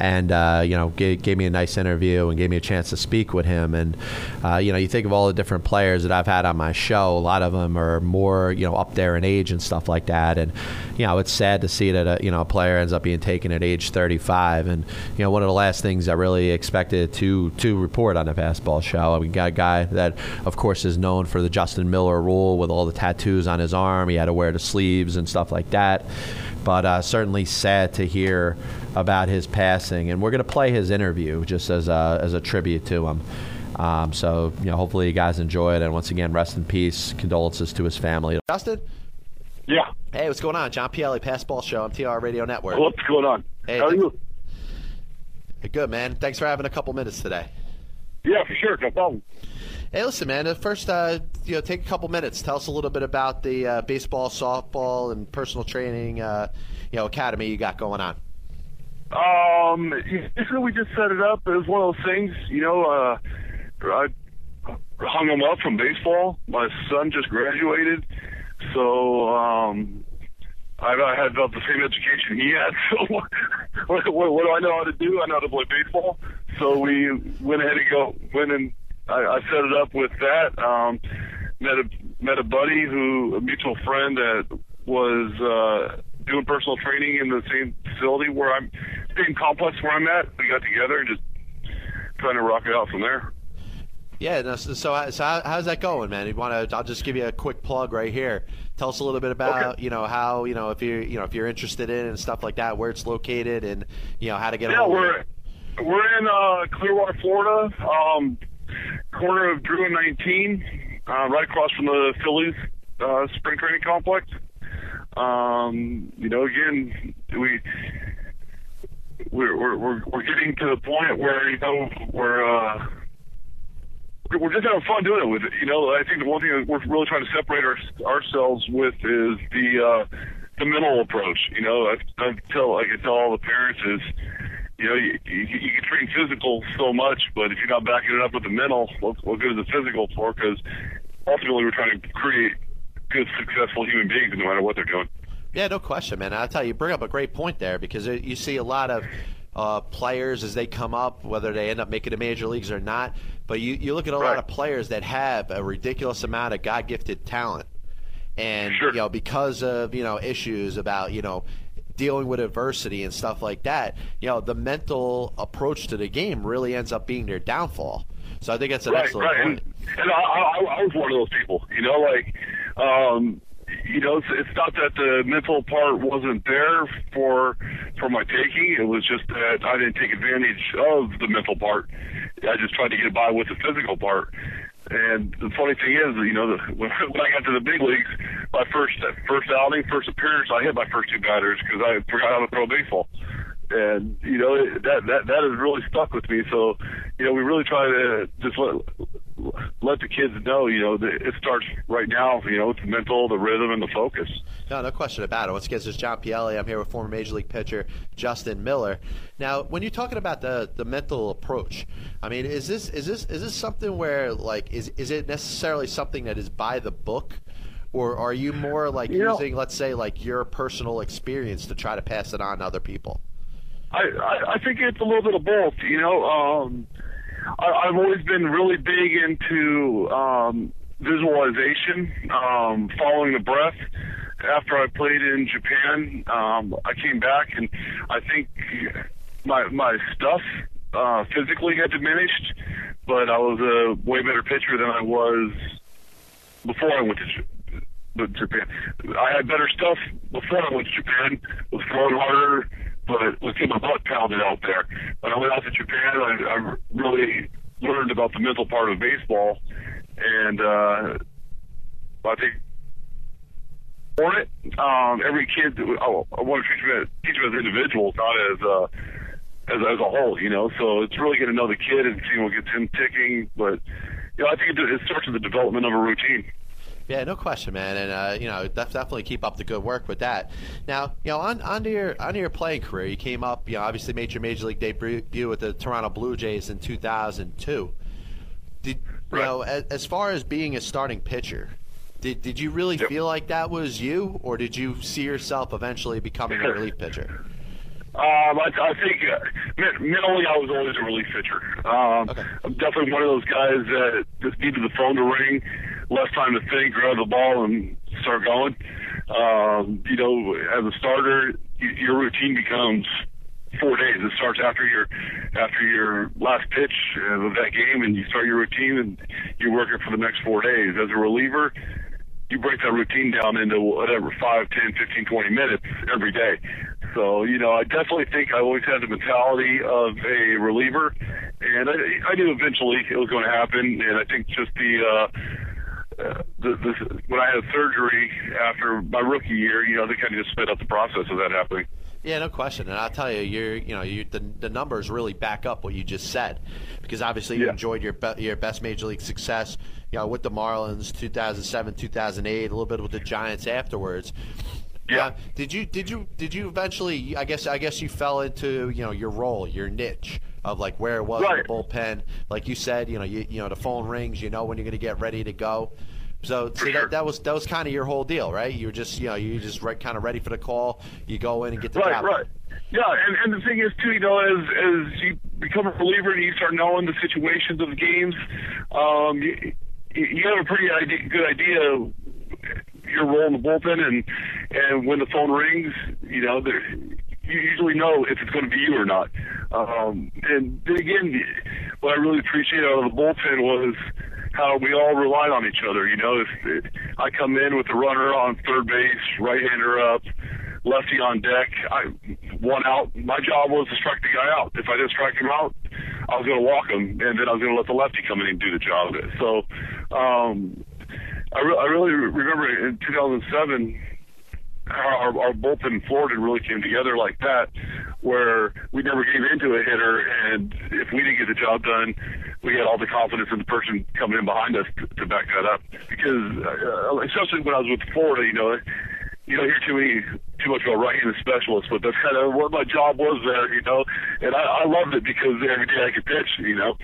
and uh, you know gave, gave me a nice interview and gave me a chance to speak with him. And uh, you know, you think of all the different players that I've had on my show. A lot of them are more you know up there in age and stuff like that. And you know, it's sad to see that a, you know a player ends up being taken at age 35. And you know, one of the last things I really expected to to report on the fastball show. We got a guy that, of course, is known for the Justin Miller rule with all the tattoos on his arm. He had to wear the sleeves and stuff like that. But uh, certainly sad to hear about his passing. And we're going to play his interview just as a, as a tribute to him. Um, so, you know, hopefully you guys enjoy it. And once again, rest in peace. Condolences to his family. Justin? Yeah. Hey, what's going on? John Pielli, Passball Show, MTR Radio Network. What's going on? Hey, How are you? Good, man. Thanks for having a couple minutes today. Yeah, for sure. No problem. Hey, listen, man. uh, First, uh, you know, take a couple minutes. Tell us a little bit about the uh, baseball, softball, and personal training, uh, you know, academy you got going on. Um, basically, we just set it up. It was one of those things, you know. Uh, I hung him up from baseball. My son just graduated, so um, I, I had about the same education he had. [LAUGHS] So, what, what, what do I know how to do? I know how to play baseball. So we went ahead and go went and I, I set it up with that. Um, met a met a buddy who a mutual friend that was uh, doing personal training in the same facility where I'm, same complex where I'm at. We got together and just trying to rock it out from there. Yeah. No, so, so, so how, how's that going, man? You want to? I'll just give you a quick plug right here. Tell us a little bit about, you know, how you know if you're, you know, if you're interested in and stuff like that, where it's located, and you know how to get. Yeah, a hold of we're we're in uh, Clearwater, Florida, um, corner of Drew and 19, uh, right across from the Phillies uh, spring training complex. Um, you know, again, we we're we're we're, we're getting to the point where you know we're. Uh, we're just having fun doing it with it. You know, I think the one thing that we're really trying to separate our, ourselves with is the uh, the mental approach. You know, I, I tell I can tell all the parents is, you know, you, you, you can train physical so much, but if you're not backing it up with the mental, what, what good is the physical for? Because ultimately, we're trying to create good, successful human beings, no matter what they're doing. Yeah, no question, man. I'll tell you, you bring up a great point there because it- you see a lot of uh, players as they come up, whether they end up making the major leagues or not. But you, you look at a lot of players that have a ridiculous amount of God gifted talent. And, you know, because of, you know, issues about, you know, dealing with adversity and stuff like that, you know, the mental approach to the game really ends up being their downfall. So I think that's an right, excellent right. point. And, and I, I, I was one of those people. You know, like, um, you know, it's, it's not that the mental part wasn't there for for my taking. It was just that I didn't take advantage of the mental part. I just tried to get by with the physical part. And the funny thing is, you know, the, when, [LAUGHS] when I got to the big leagues, my first first outing, first appearance, I hit my first two batters because I forgot how to throw baseball. And you know it- that that that has really stuck with me. So, you know, we really try to just let let the kids know, you know, that it starts right now. You know, it's the mental, the rhythm, and the focus. No, no question about it. Once again, this is John Pielli. I'm here with former Major League pitcher Justin Miller. Now, when you're talking about the, the mental approach, I mean, is this is this is this something where like is is it necessarily something that is by the book, or are you more like You know- using, let's say, like your personal experience to try to pass it on to other people? I, I, think it's a little bit of both. You know, um, I, I've always been really big into um, visualization, um, following the breath. After I played in Japan, um, I came back and I think my my stuff uh, physically had diminished, but I was a way better pitcher than I was before I went to J- to Japan. I had better stuff before I went to Japan. Was throwing harder, but getting my butt pounded out there. When I went out to Japan, I, I really learned about the mental part of baseball, and uh, I think for it, um, every kid. Oh, I want to teach them, teach them as individuals, not as uh, as as a whole. You know, so it's really getting to know the kid and seeing what gets him ticking. But you know, I think it starts with the development of a routine. Yeah, no question, man, and uh, you know, def- definitely keep up the good work with that. Now, you know, on onto your onto your playing career, you came up, you know, obviously made your major league debut with the Toronto Blue Jays in 2002. Did you know, as, as far as being a starting pitcher, did did you really feel like that was you, or did you see yourself eventually becoming a relief pitcher? Um, I, I think uh, mentally, I was always a relief pitcher. Um, I'm definitely one of those guys that just needed the phone to ring, less time to think, grab the ball, and start going. Um, you know, as a starter, your routine becomes four days. It starts after your after your last pitch of that game, and you start your routine, and you work it for the next four days. As a reliever, you break that routine down into whatever five, ten, fifteen, twenty minutes every day. So you know, I definitely think I always had the mentality of a reliever, and I, I knew eventually it was going to happen. And I think just the uh, uh, the, the when I had surgery after my rookie year, you know, they kind of just sped up the process of that happening. Yeah, no question. And I'll tell you, you're, you know, you, the, the numbers really back up what you just said, because obviously you enjoyed your be, your best major league success, you know, with the Marlins, 2007, 2008, a little bit with the Giants afterwards. Yeah. did you did you did you eventually? I guess I guess you fell into you know your role, your niche of like where it was in the bullpen. Like you said, you know, you you know the phone rings, you know when you're going to get ready to go. So, see, that, that was that was kind of your whole deal, right? You were just you know you just right, kind of ready for the call. You go in and get the right, right. Yeah, and, and the thing is too, you know, as as you become a believer and you start knowing the situations of the games, um, you, you have a pretty idea, good idea your role in the bullpen, and and when the phone rings, you know, there, you usually know if it's going to be you or not. Um, and then again, what I really appreciated out of the bullpen was how we all relied on each other. You know, if it, I come in with a runner on third base, right-hander up, lefty on deck, I one out. My job was to strike the guy out. If I didn't strike him out, I was going to walk him, and then I was going to let the lefty come in and do the job. So, um, I, re- I really remember in 2007 our, our bullpen in Florida really came together like that, where we never gave into a hitter, and if we didn't get the job done, we had all the confidence in the person coming in behind us to, to back that up. Because uh, especially when I was with Florida, you know, you don't hear too many too much about right-handed specialists, but that's kind of what my job was there, you know. And I, I loved it because every day I could pitch, you know.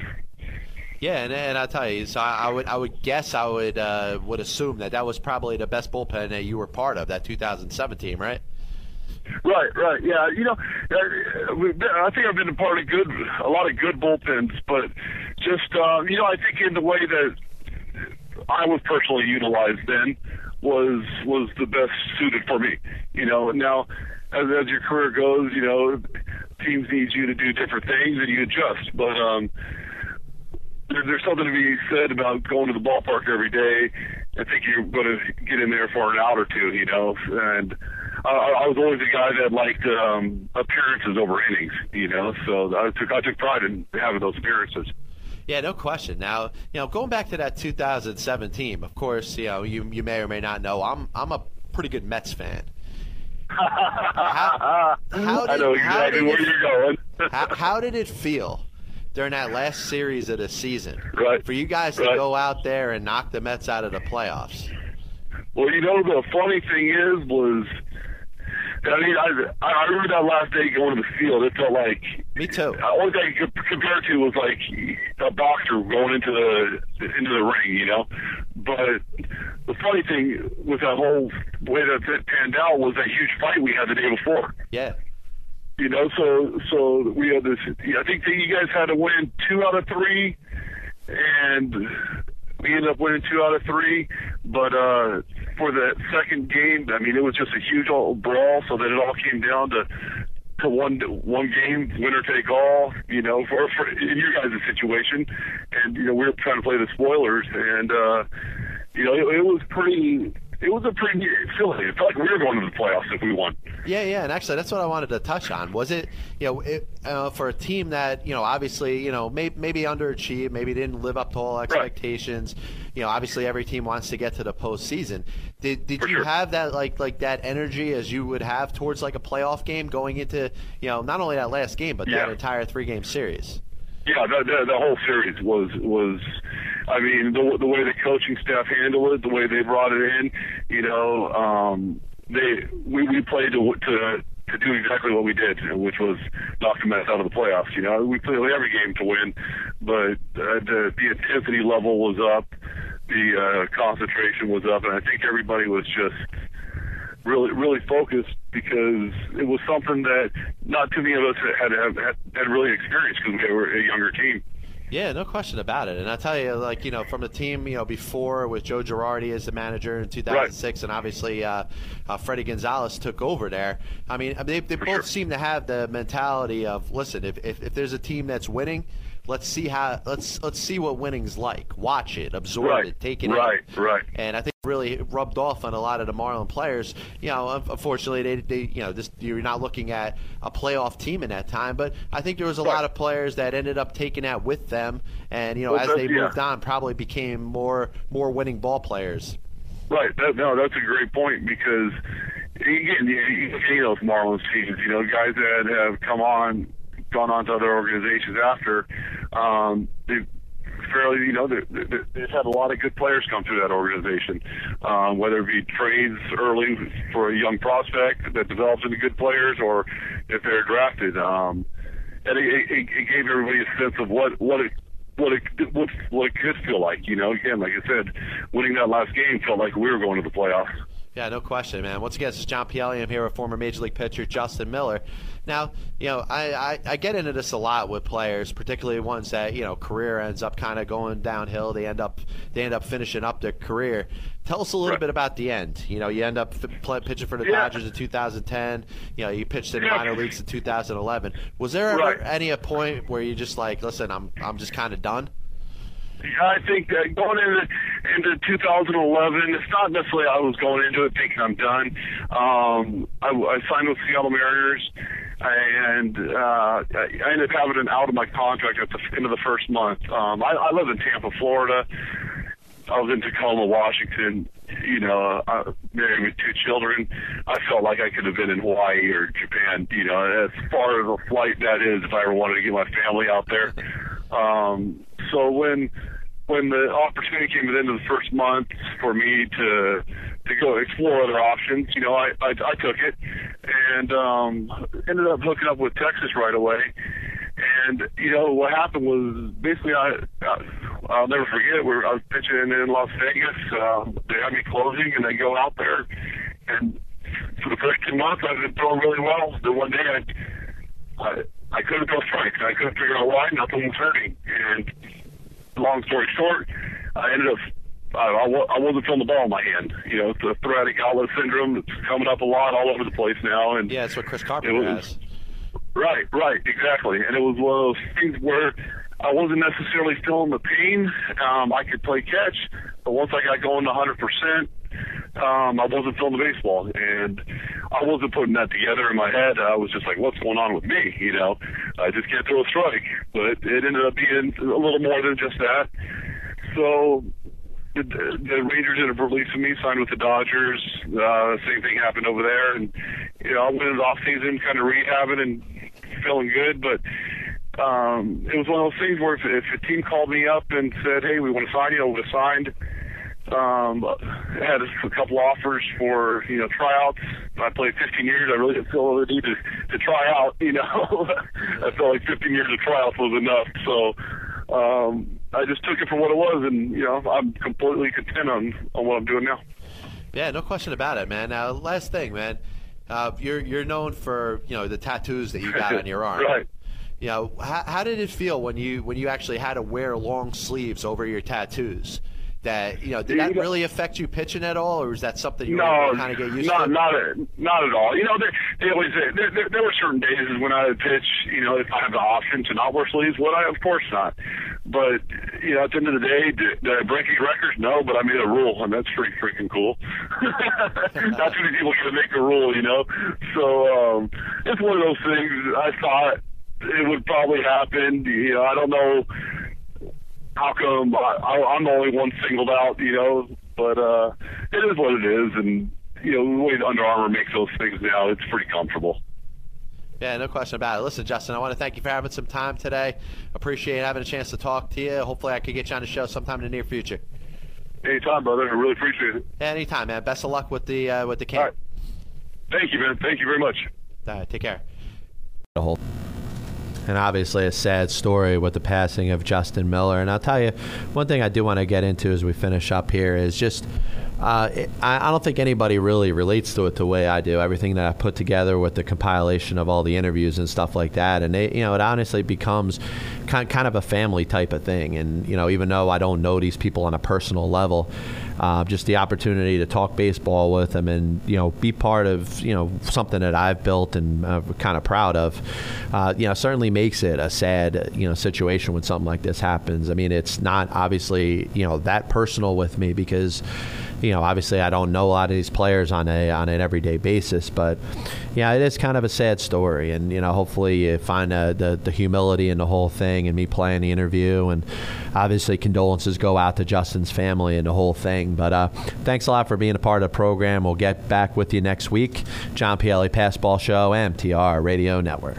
Yeah, and, and I'll tell you, so I, I would I would guess I would uh, would assume that that was probably the best bullpen that you were part of that 2017, right? Right, right, yeah. You know, uh, I think I've been a part of good, a lot of good bullpens, but just uh, you know, I think in the way that I was personally utilized then was was the best suited for me. You know, now as as your career goes, you know, teams need you to do different things and you adjust, but um there, there's something to be said about going to the ballpark every day. I think you're going to get in there for an out or two, you know. And uh, I was always a guy that liked um, appearances over innings, you know. So I took I took pride in having those appearances. Yeah, no question. Now, you know, going back to that 2007 team, of course, you know, you you may or may not know, I'm I'm a pretty good Mets fan. [LAUGHS] how, how did, I know exactly where it, you're going. how, how did it feel during that last series of the season right. for you guys to Right. go out there and knock the Mets out of the playoffs? Well, you know, the funny thing is, was I mean, I I remember that last day going to the field. It felt like me too. The only thing I could compare it to was like a boxer going into the into the ring, you know. But the funny thing with that whole way that it panned out was that huge fight we had the day before. Yeah. You know, so so we had this. I think that you guys had to win two out of three, and we ended up winning two out of three. But uh, for the second game, I mean, it was just a huge old brawl. So that it all came down to to one one game, winner take all. You know, for, for in your guys' situation, and you know we were trying to play the spoilers, and uh, you know it, it was pretty. It was a pretty feeling. It felt like we were going to the playoffs if we won. Yeah, yeah, and actually, that's what I wanted to touch on. Was it, you know, it, uh, for a team that, you know, obviously, you know, may, maybe underachieved, maybe didn't live up to all expectations. You know, obviously, every team wants to get to the postseason. Did did you have that like like that energy as you would have towards like a playoff game going into, you know, not only that last game but that entire three game series? Yeah, the, the, the whole series was was. I mean, the the way the coaching staff handled it, the way they brought it in, you know, um, they we we played to to to do exactly what we did, which was knock the Mets out of the playoffs. You know, we played every game to win, but uh, the the intensity level was up, the uh, concentration was up, and I think everybody was just really really focused because it was something that not too many of us had had, had, really experienced because we were a younger team. Yeah, no question about it. And I tell you, like you know, from the team, you know, before with Joe Girardi as the manager in 2006, and obviously uh, uh, Fredi Gonzalez took over there. I mean, they, they both sure. seem to have the mentality of, listen, if, if, if there's a team that's winning, let's see how let's let's see what winning's like. Watch it, absorb Right, it, take it right, in. right. And I think it really rubbed off on a lot of the Marlin players. You know, unfortunately, they, they you know, this, you're not looking at a playoff team in that time. But I think there was a lot of players that ended up taking that with them, and you know, Well, as they yeah. moved on, probably became more more winning ball players. Right. That, no, that's a great point because you, you see those Marlins teams. You know, guys that have come on, gone on to other organizations after. Um, they've fairly, you know, they- they- they've had a lot of good players come through that organization. Um, whether it be trades early for a young prospect that develops into good players, or if they're drafted. Um, and it, it, it gave everybody a sense of what what it what it what, what it could feel like. You know, again, like I said, winning that last game felt like we were going to the playoffs. Yeah, no question, man. Once again, this is John Pielli. I'm here with former Major League pitcher Justin Miller. Now, you know, I, I, I get into this a lot with players, particularly ones that you know career ends up kind of going downhill. They end up they end up finishing up their career. Tell us a little bit about the end. You know, you end up play, pitching for the Yeah. Dodgers in 2010. You know, you pitched in Yeah. minor leagues in 2011. Was there ever any a point where you just like, listen, I'm I'm just kind of done? Yeah, I think that going into into 2011, it's not necessarily I was going into it thinking I'm done. Um, I, I signed with Seattle Mariners, and uh, I ended up having an out of my contract at the end of the first month. Um, I, I live in Tampa, Florida. I was in Tacoma, Washington. You know, uh, married with two children. I felt like I could have been in Hawaii or Japan. You know, as far as a flight that is, if I ever wanted to get my family out there. [LAUGHS] Um, so when when the opportunity came at the end of the first month for me to to go explore other options, you know, I I, I took it and um, ended up hooking up with Texas right away. And you know what happened was basically I, I I'll never forget. We were, I was pitching in Las Vegas. Um, they had me closing, and I go out there, and for the first two months I've been throwing really well. Then one day I I, I couldn't throw strikes. I couldn't figure out why. Nothing was hurting. And long story short, I ended up. I, I, wa- I wasn't feeling the ball in my hand. You know, it's a thoracic outlet syndrome. It's coming up a lot all over the place now. And Yeah, that's what Chris Carpenter was, has. Right, right, exactly. And it was one of those things where I wasn't necessarily feeling the pain. Um, I could play catch, but once I got going to 100%, um, I wasn't the baseball. And I wasn't putting that together in my head. I was just like, what's going on with me? You know, I just can't throw a strike. But it ended up being a little more than just that. So the, the Rangers ended up releasing me, signed with the Dodgers. Uh, same thing happened over there, and you know I went into off season, kind of rehabbing and feeling good. But um, it was one of those things where if, if a team called me up and said, "Hey, we want to sign you," I would have signed. Um, had a couple offers for you know tryouts. I played 15 years. I really didn't feel the need to, to try out. You know, [LAUGHS] I felt like 15 years of tryouts was enough. So um, I just took it for what it was, and you know I'm completely content on on what I'm doing now. Yeah, no question about it, man. Now, last thing, man. Uh, you're you're known for you know the tattoos that you got on your [LAUGHS] arm. Right. You know, how, how did it feel when you when you actually had to wear long sleeves over your tattoos? That you know, did that really affect you pitching at all, or was that something you No, kind of get used not to? not at, not at all. You know, there, there was there, there, there were certain days when I would pitch. You know, if I had the option to not wear sleeves, would I? Of course not. But you know, at the end of the day, did, did I break any records? No, but I made a rule, and that's pretty freaking cool. [LAUGHS] not too many people can make a rule, you know. So um, it's one of those things. I thought it would probably happen. You know, I don't know how come I, I, I'm the only one singled out, you know. But uh, it is what it is, and you know the way the Under Armour makes those things now, it's pretty comfortable. Yeah, no question about it. Listen, Justin, I want to thank you for having some time today. Appreciate having a chance to talk to you. Hopefully, I could get you on the show sometime in the near future. Anytime, brother. I really appreciate it. Yeah, anytime, man. Best of luck with the uh, with the camp. Thank you, man. Thank you very much. All right, take care. And obviously, a sad story with the passing of Justin Miller. And I'll tell you, one thing I do want to get into as we finish up here is just Uh, it, I, I don't think anybody really relates to it the way I do. Everything that I put together with the compilation of all the interviews and stuff like that, and they, you know, it honestly becomes kind kind of a family type of thing. And you know, even though I don't know these people on a personal level, uh, just the opportunity to talk baseball with them and you know be part of you know something that I've built and uh, kind of proud of, uh, you know, certainly makes it a sad you know situation when something like this happens. I mean, it's not obviously you know that personal with me because you know, obviously I don't know a lot of these players on a on an everyday basis, but yeah, it is kind of a sad story, and you know, hopefully you find uh, the the humility in the whole thing, and me playing the interview, and obviously condolences go out to Justin's family and the whole thing. But uh, thanks a lot for being a part of the program. We'll get back with you next week. John Pielli, Passball Show, MTR Radio Network.